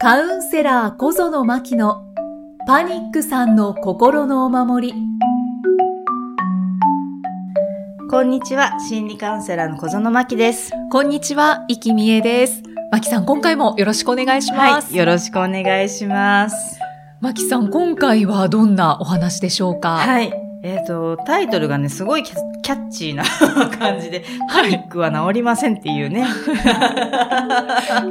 カウンセラー小園真希のパニックさんの心のお守り。こんにちは、心理カウンセラーの小園真希です。こんにちは、生きみえです。真希さん、今回もよろしくお願いします。はい、よろしくお願いします。真希さん、今回はどんなお話でしょうか？はい。えっ、と、タイトルがね、すごいキャッチーな 感じで、パニックは治りませんっていうね。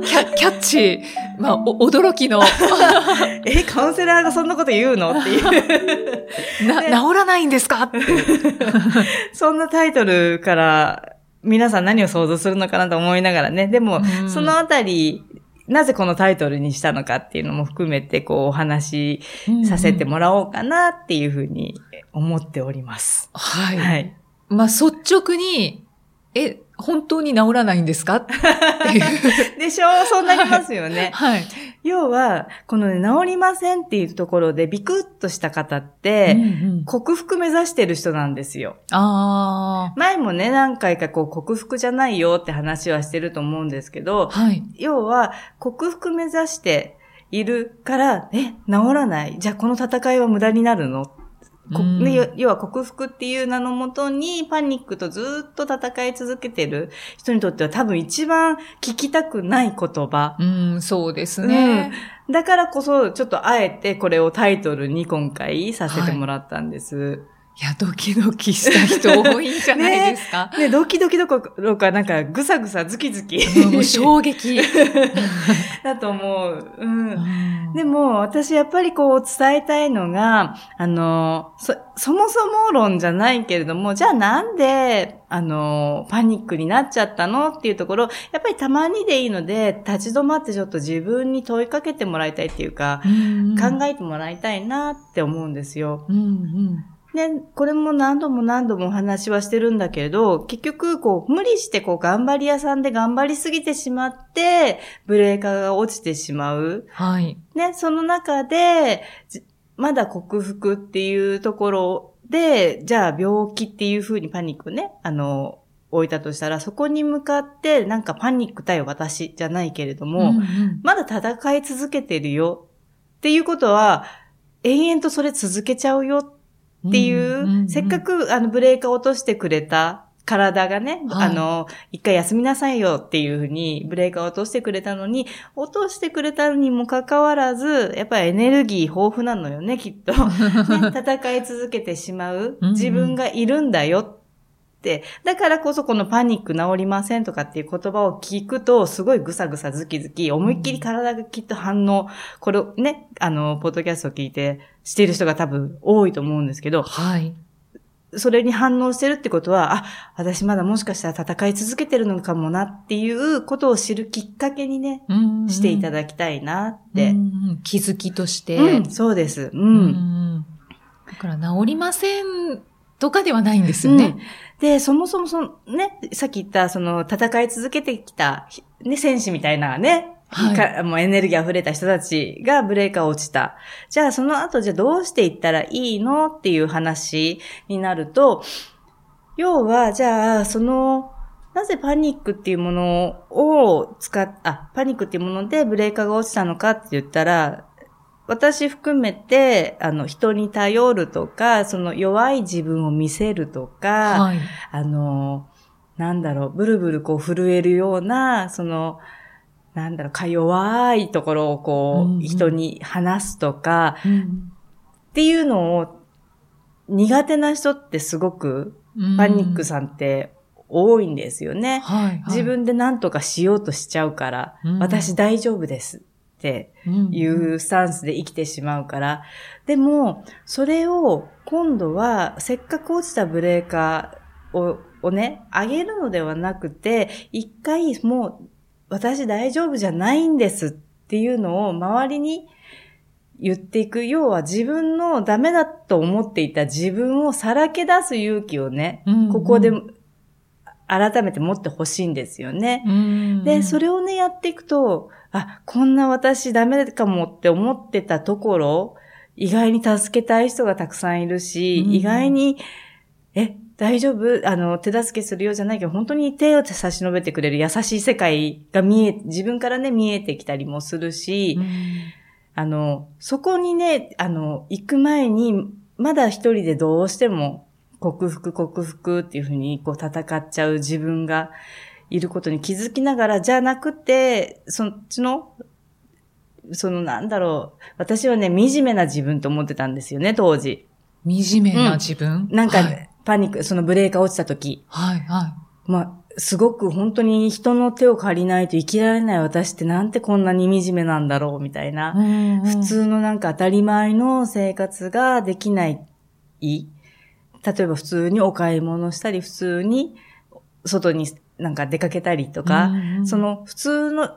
キャキャッチー。まあ、お驚きの え、カウンセラーがそんなこと言うのっていう。な、ね治らないんですか？って。そんなタイトルから、皆さん何を想像するのかなと思いながらね。でも、うんそのあたり、なぜこのタイトルにしたのかっていうのも含めて、こう、お話しさせてもらおうかなっていうふうに思っております。はい。はい。まあ、率直に、え、本当に治らないんですか？でしょ？そうなりますよね。はい。要は、このね、治りませんっていうところでビクッとした方って、うんうん克服目指してる人なんですよ。あ前もね、何回かこう、克服じゃないよって話はしてると思うんですけどあ。、はい。要は、克服目指しているから、え、治らない？じゃあこの戦いは無駄になるの？ね要要は克服っていう名のもとにパニックとずっと戦い続けてる人にとっては多分一番聞きたくない言葉。うん、そうですね。だからこそ、ちょっとあえてこれをタイトルに今回させてもらったんです。いや、ドキドキした人多いんじゃないですか？ね、ドキドキどころか、なんかぐさぐさズキズキうんもう衝撃。だと思う。うん。うんでも、私やっぱりこう伝えたいのが、あの、そ、そもそも論じゃないけれども、じゃあなんで、あの、パニックになっちゃったのっていうところ、やっぱりたまにでいいので、立ち止まってちょっと自分に問いかけてもらいたいっていうか、うん考えてもらいたいなって思うんですよ。うんうんで、これも何度も何度もお話はしてるんだけれど、結局、こう、無理してこう、頑張り屋さんで頑張りすぎてしまって、ブレーカーが落ちてしまう。はい。ね、その中で、じまだ克服っていうところで、じゃあ病気っていうふうにパニックね、あの、置いたとしたら、そこに向かって、なんかパニック対私じゃないけれども、んんまだ戦い続けてるよっていうことは、延々とそれ続けちゃうよっていう、んんんせっかくあのブレーカー落としてくれた体がね、はいあの、一回休みなさいよっていうふうにブレーカーを落としてくれたのに、落としてくれたにもかかわらず、やっぱりエネルギー豊富なのよね、きっと。ね、戦い続けてしまう自分がいるんだよって。だからこそこのパニック治りませんとかっていう言葉を聞くと、すごいぐさぐさズキズキ、思いっきり体がきっと反応、これをね、あの、ポッドキャストを聞いてしている人が多分多いと思うんですけど、はい。それに反応してるってことは、あ、私まだもしかしたら戦い続けてるのかもなっていうことを知るきっかけにね、していただだきたいなっいて。気づきとして。うん、そうです。う。うんんだから治りませんとかではないんですよね。うんで、そもそもそのね、さっき言った、その戦い続けてきた、ね、戦士みたいなね、はいかもうエネルギー溢れた人たちがブレーカー落ちた。じゃあその後じゃあどうしていったらいいのっていう話になると、要はじゃあその、なぜパニックっていうものを使っ、あ、パニックっていうものでブレーカーが落ちたのかって言ったら、私含めて、あの、人に頼るとか、その弱い自分を見せるとか、はい。あの、なんだろう、ブルブルこう震えるような、その、なんだろう、か弱いところをこう、うんうん。人に話すとか、うん。っていうのを苦手な人ってすごくパニックさんって多いんですよね。はいはい。自分で何とかしようとしちゃうから、うん。私大丈夫ですっていうスタンスで生きてしまうから。でも、それを今度はせっかく落ちたブレーカーををね、上げるのではなくて、一回もう私大丈夫じゃないんですっていうのを周りに言っていく。要は自分のダメだと思っていた自分をさらけ出す勇気をね、うんここで改めて持ってほしいんですよね。うん。で、それをね、やっていくと、あ、こんな私ダメかもって思ってたところ、意外に助けたい人がたくさんいるし、うん。意外に、え、大丈夫？あの、手助けするようじゃないけど、本当に手を差し伸べてくれる優しい世界が見え、自分からね、見えてきたりもするし、あの、そこにね、あの、行く前に、まだ一人でどうしても克服克服っていうふうにこう戦っちゃう自分がいることに気づきながら、じゃなくて、そっちの、そのなんだろう、私はね、惨めな自分と思ってたんですよね、当時。惨めな自分、うん、なんか、はいパニック、そのブレーカー落ちた時。はい、はい。まあ、すごく本当に人の手を借りないと生きられない私ってなんてこんなに惨めなんだろうみたいな。うんうん、普通のなんか当たり前の生活ができない。例えば普通にお買い物したり、普通に外になんか出かけたりとか、うんうん、その普通の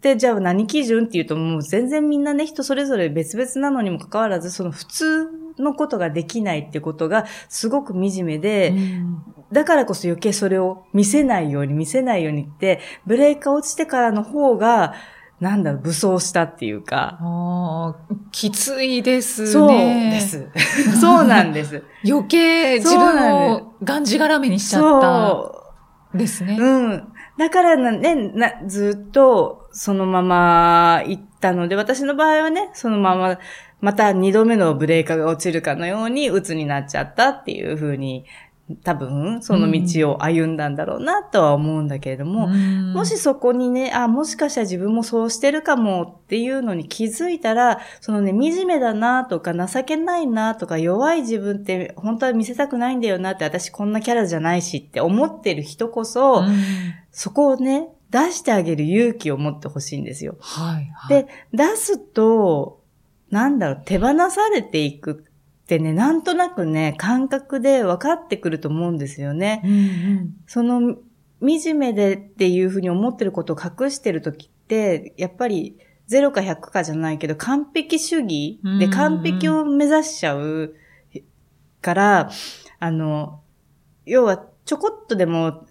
で、じゃあ何基準っていうともう全然みんなね、人それぞれ別々なのにもかかわらず、その普通のことができないってことがすごく惨めで、うん、だからこそ余計それを見せないように見せないようにって、ブレーカー落ちてからの方が、なんだろう、武装したっていうか。あきついですね。そうです。そうなんです。余計自分をがんじがらめにしちゃったですね。うん。だからね、な、ずっとそのまま行ったので、私の場合はね、そのまま、また二度目のブレーカーが落ちるかのように鬱になっちゃったっていうふうに、多分、その道を歩んだんだろうなとは思うんだけれども、うん、もしそこにね、あ、もしかしたら自分もそうしてるかもっていうのに気づいたら、そのね、惨めだなとか情けないなとか弱い自分って本当は見せたくないんだよなって私こんなキャラじゃないしって思ってる人こそ、うん。そこをね、出してあげる勇気を持ってほしいんですよ。はい、はい、で、出すと、なんだろう、手放されていくってね、なんとなくね、感覚で分かってくると思うんですよね。うんうん、その、惨めでっていうふうに思ってることを隠してるときって、やっぱり0か100かじゃないけど、完璧主義で完璧を目指しちゃうから、うんうん、あの、要はちょこっとでも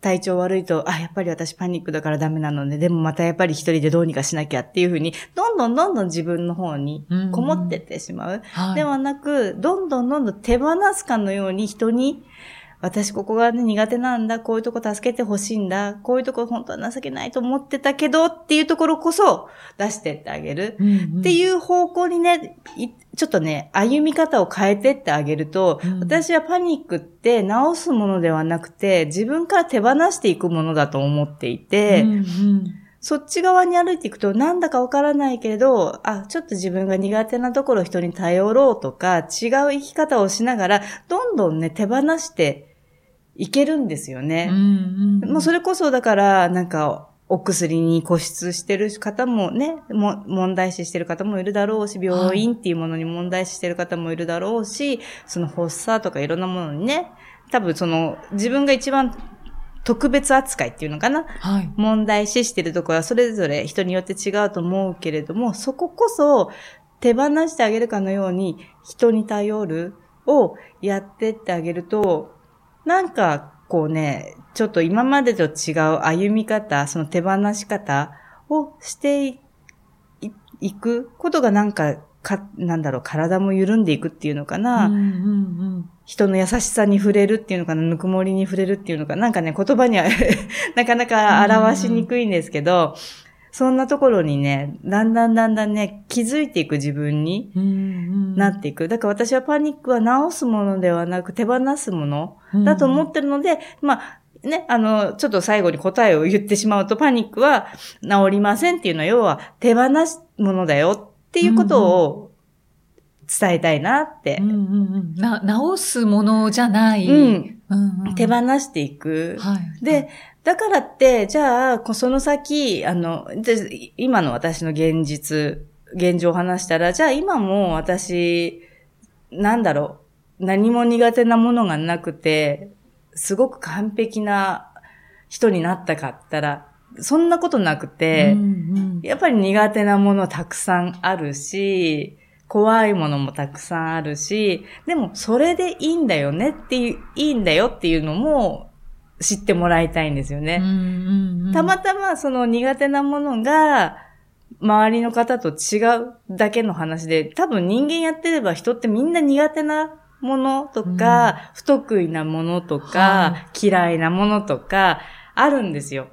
体調悪いと、あ、やっぱり私パニックだからダメなので、でもまたやっぱり一人でどうにかしなきゃっていうふうに、どんどんどんどん自分の方にこもってってしまう。はい、ではなく、どんどんどんどん手放すかのように人に、私ここがね苦手なんだ、こういうとこ助けてほしいんだ、こういうとこ本当は情けないと思ってたけどっていうところこそ出してってあげる。うんうん、っていう方向にね、ちょっとね、歩み方を変えてってあげると、うん、私はパニックって治すものではなくて、自分から手放していくものだと思っていて、うんうん。そっち側に歩いていくと、なんだかわからないけれど、あ、ちょっと自分が苦手なところ人に頼ろうとか、違う生き方をしながら、どんどんね、手放していけるんですよね。うんうん、もうそれこそだから、なんか、お薬に固執してる方もね、も問題視してる方もいるだろうし、病院っていうものに問題視してる方もいるだろうし、はい、その発作とかいろんなものにね、多分その自分が一番特別扱いっていうのかな、はい、問題視してるところはそれぞれ人によって違うと思うけれども、そここそ手放してあげるかのように人に頼るをやってってあげると、なんかこうね、ちょっと今までと違う歩み方、その手放し方をしていくことがなんか、か、なんだろう、体も緩んでいくっていうのかな、うんうんうん、人の優しさに触れるっていうのかな、ぬくもりに触れるっていうのかな、なんかね、言葉には なかなか表しにくいんですけど、そんなところにね、だんだんだんだんね、気づいていく自分になっていく。だから私はパニックは治すものではなく手放すものだと思ってるので、うん、まあ、ね、あの、ちょっと最後に答えを言ってしまうと、パニックは治りませんっていうのは、要は手放すものだよっていうことを伝えたいなって。うんうんうん、な治すものじゃない。うんうんうん、手放していく。はい、で、だからって、じゃあ、その先、あの、今の私の現実、現状を話したら、じゃあ今も私、なんだろう、何も苦手なものがなくて、すごく完璧な人になったかったら、そんなことなくて、うんうん、やっぱり苦手なものたくさんあるし、怖いものもたくさんあるし、でもそれでいいんだよねっていう、いいんだよっていうのも知ってもらいたいんですよね。うんうんうん、たまたまその苦手なものが、周りの方と違うだけの話で、多分人間やってれば人ってみんな苦手なものとか、不得意なものとか、は嫌いなものとか、あるんですよ。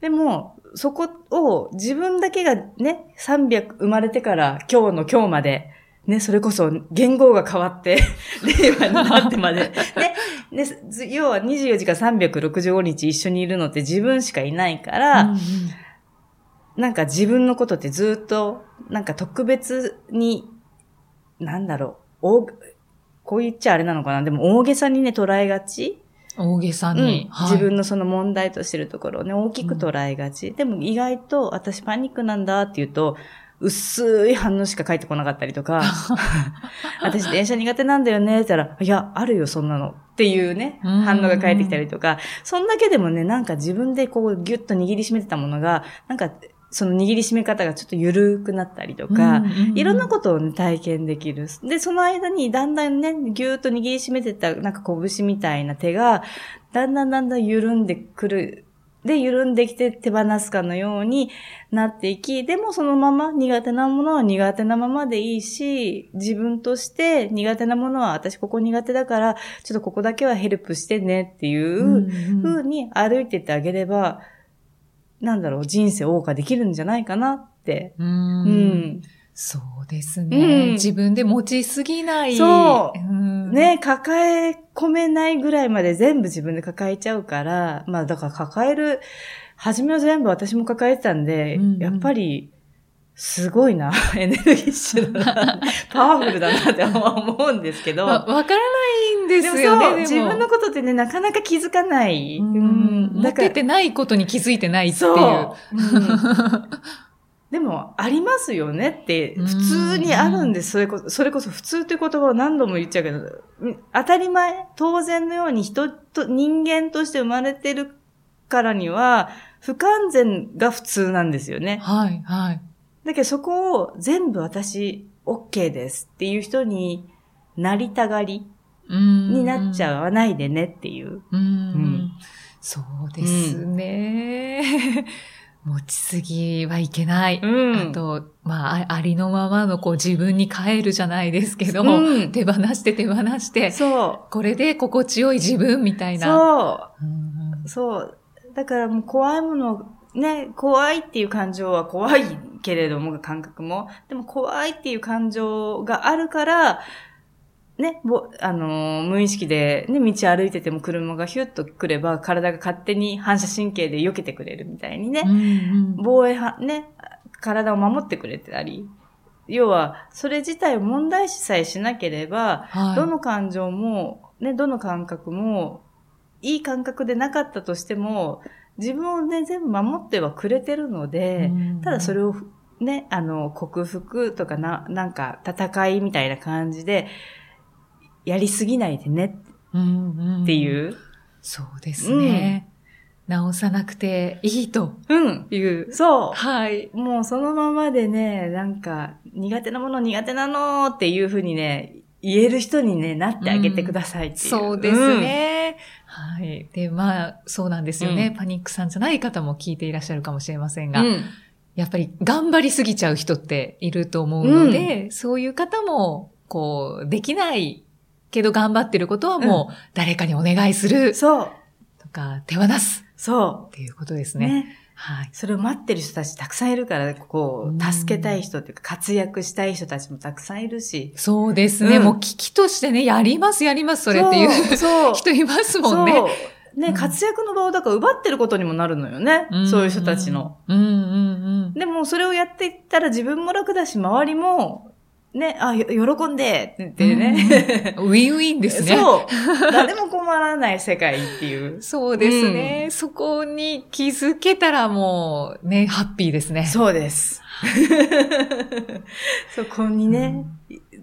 でも、そこを自分だけがね、300生まれてから今日の今日まで、ね、それこそ言語が変わって、令和になってまで、ね、ね、ず要は24時間365日一緒にいるのって自分しかいないから、うんうん。なんか自分のことってずっと、なんか特別に、なんだろう、大こう言っちゃあれなのかな。でも大げさにね、捉えがち。大げさうん。に。はい。自分のその問題としてるところをね、大きく捉えがち。でも意外と、私パニックなんだって言うと、薄い反応しか返ってこなかったりとか、私電車苦手なんだよねって言ったら、いや、あるよ、そんなの。っていうね、うん反応が返ってきたりとか、そんだけでもね、なんか自分でこうギュッと握りしめてたものが、なんか、その握りしめ方がちょっと緩くなったりとか、うんうんうんいろんなことをね、体験できる。で、その間にだんだんね、ぎゅーっと握りしめてた、なんか拳みたいな手が、だんだんだんだん緩んでくる。で、緩んできて手放すかのようになっていき、でもそのまま苦手なものは苦手なままでいいし、自分として苦手なものは私ここ苦手だから、ちょっとここだけはヘルプしてねっていううんうに歩いてってあげれば、なんだろう、人生を謳歌できるんじゃないかなって。う。うんん。そうですね、うん自分で持ちすぎない。そううんね、抱え込めないぐらいまで全部自分で抱えちゃうから、まあだから抱える、初めは全部私も抱えてたんで、うんうんやっぱり、すごいな、エネルギッシュだな、パワフルだなって思うんですけど。わわからないんでですもよね。そう、自分のことってね、なかなか気づかない。うん持だからっててないことに気づいてないっていう。そう。うん でも、ありますよねって、普通にあるんです。それこそ、それこそ普通って言葉を何度も言っちゃうけど、うん当たり前、当然のように人と、人間として生まれてるからには、不完全が普通なんですよね。はい、はい。だけどそこを全部私、OK ですっていう人になりたがりうんになっちゃわないでねっていう。うん。んそうですね。持ちすぎはいけない。うんあと、まあ、あありのままのこう自分に帰るじゃないですけど、うん手放して手放して、そこれで心地よい自分みたいう。な。そう。うんそう。だからもう怖いもの、ね、怖いっていう感情は怖いけれども、感覚も。でも怖いっていう感情があるから、ね、ぼ、あのー無意識でね、道歩いてても車がヒュッと来れば、体が勝手に反射神経で避けてくれるみたいにね、うんうん防衛は、ね、体を守ってくれてたり、要は、それ自体を問題視さえしなければ、はい。どの感情も、ね、どの感覚も、いい感覚でなかったとしても、自分をね、全部守ってはくれてるので、うん。ただそれをね、あの、克服とかな、なんか戦いみたいな感じで、やりすぎないでねうんうんっていう。そうですね。直さなくていいとうん。いう。そう。はい。もうそのままでね、なんか、苦手なもの苦手なのっていうふうにね、言える人にね、なってあげてくださいっていう。そうですね。はい。で、まあ、そうなんですよね、うんパニックさんじゃない方も聞いていらっしゃるかもしれませんうん。が、うん。やっぱり頑張りすぎちゃう人っていると思うので、そういう方も、こう、できないけど頑張ってることはもう誰かにお願いするそう。とか、手放すそっていうことですう。ね。ね。はい。それを待ってる人たちたくさんいるから、こう助けたい人っていうか、活躍したい人たちもたくさんいるし。そうですね。うんもう危機としてね、やります、やります、それっていうそう。人いますもんね。ね、うん活躍の場をだから奪ってることにもなるのよね。んそういう人たちの。。うんうんうん。でも、それをやっていったら自分も楽だし、周りも、ね、あ、よ喜んでって言ってね。ウィンウィンですね。そう。誰も困らない世界っていう。そうですね、そこに気づけたらもうね、ハッピーですね。そうです。そこにね。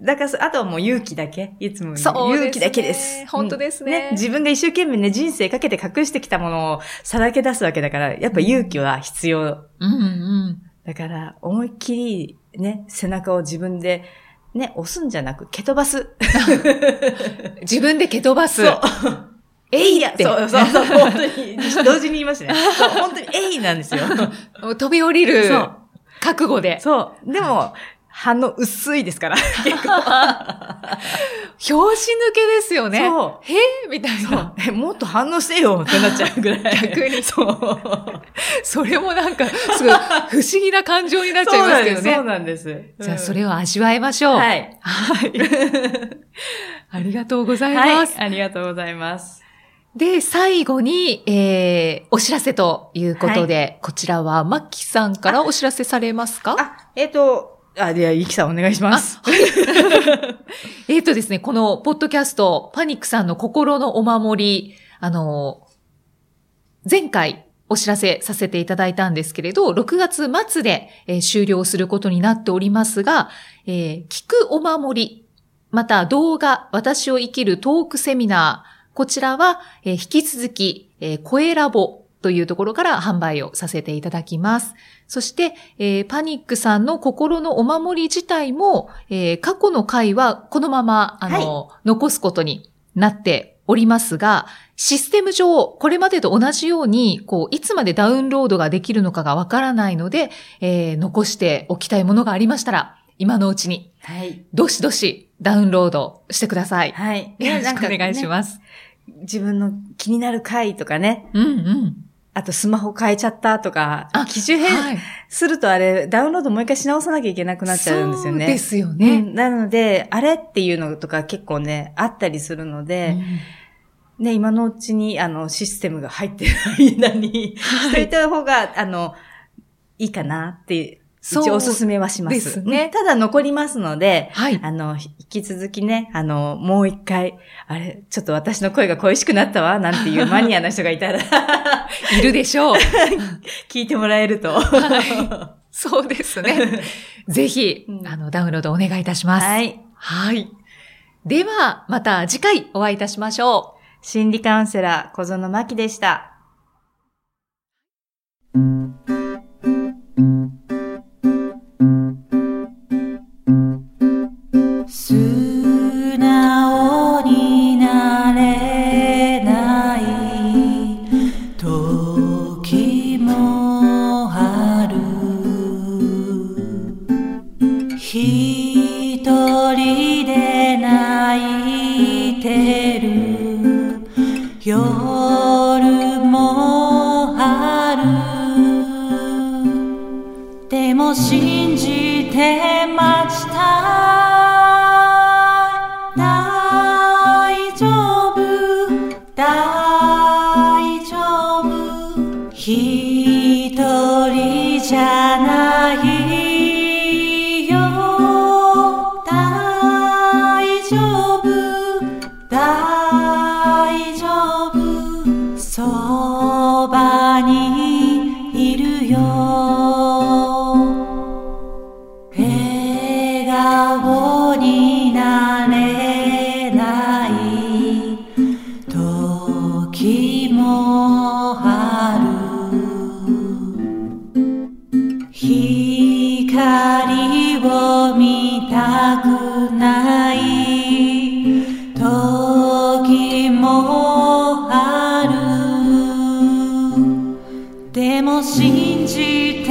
だから、あとはもう勇気だけ。いつもね勇気だけです。本当ですねうん自分が一生懸命ね、人生かけて隠してきたものをさらけ出すわけだから、やっぱ勇気は必要。うんうん。だから、思いっきりね、背中を自分でね、押すんじゃなく、蹴飛ばす。自分で蹴飛ばす。そう。えいって。そうそうそう、本当に、同時に言いますね。そう、本当に、えいなんですよ。飛び降りるそう。覚悟で。そう。でも、反応薄いですから、結構。拍子抜けですよね。そへえみたいな。。え、もっと反応してよってなっちゃうぐらい。逆にそう。それもなんか、すごい不思議な感情になっちゃいますけどね。そうなんです。じゃあ、そを、れを味わいましょう。はい。はい。ありがとうございはいます。。ありがとうございます。で、最後に、えー、お知らせということで、こちらは、マッキーさんからお知らせされますか？あ、えっ、と、あ、では、イキさんお願いします。はい えっとですね、このポッドキャスト、パニックさんの心のお守り、あの、前回お知らせさせていただいたんですけれど、6月末で、えー終了することになっておりますが、えー聞くお守り、また動画、私を生きるトークセミナー、こちらは、えー引き続き、えー声ラボというところから販売をさせていただきます。そして、えーパニックさんの心のお守り自体も、えー過去の回はこのまま、あの、残すことになっておりますが、システム上、これまでと同じように、こう、いつまでダウンロードができるのかがわからないので、えー残しておきたいものがありましたら、今のうちに、はい。どしどしダウンロードしてください。はい。よろしくお願いしす。ます。自分の気になる回とかね、うんうん。あとスマホ変えちゃったとか、あ機種変はいするとあれ、ダウンロードもう一回し直さなきゃいけなくなっちゃうんですよね。そうですようね。んなので、あれっていうのとか結構ね、あったりするので、ね、今のうちに、あの、システムが入ってる間に、しといた方が、あの、いいかなって、一そう応おすすめはします。ですねうんただ残りますので、はい。あの、引き続きね、あの、もう一回、あれ、ちょっと私の声が恋しくなったわ、なんていうマニアな人がいたら、いるでしょう。聞いてもらえると。はそうですね。ぜひ、うんあの、ダウンロードお願いいたします。はい。はい。では、また次回お会いいたしましょう。心理カウンセラー、小園真希でした。一人で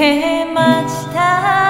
るでも信じて待ちた。い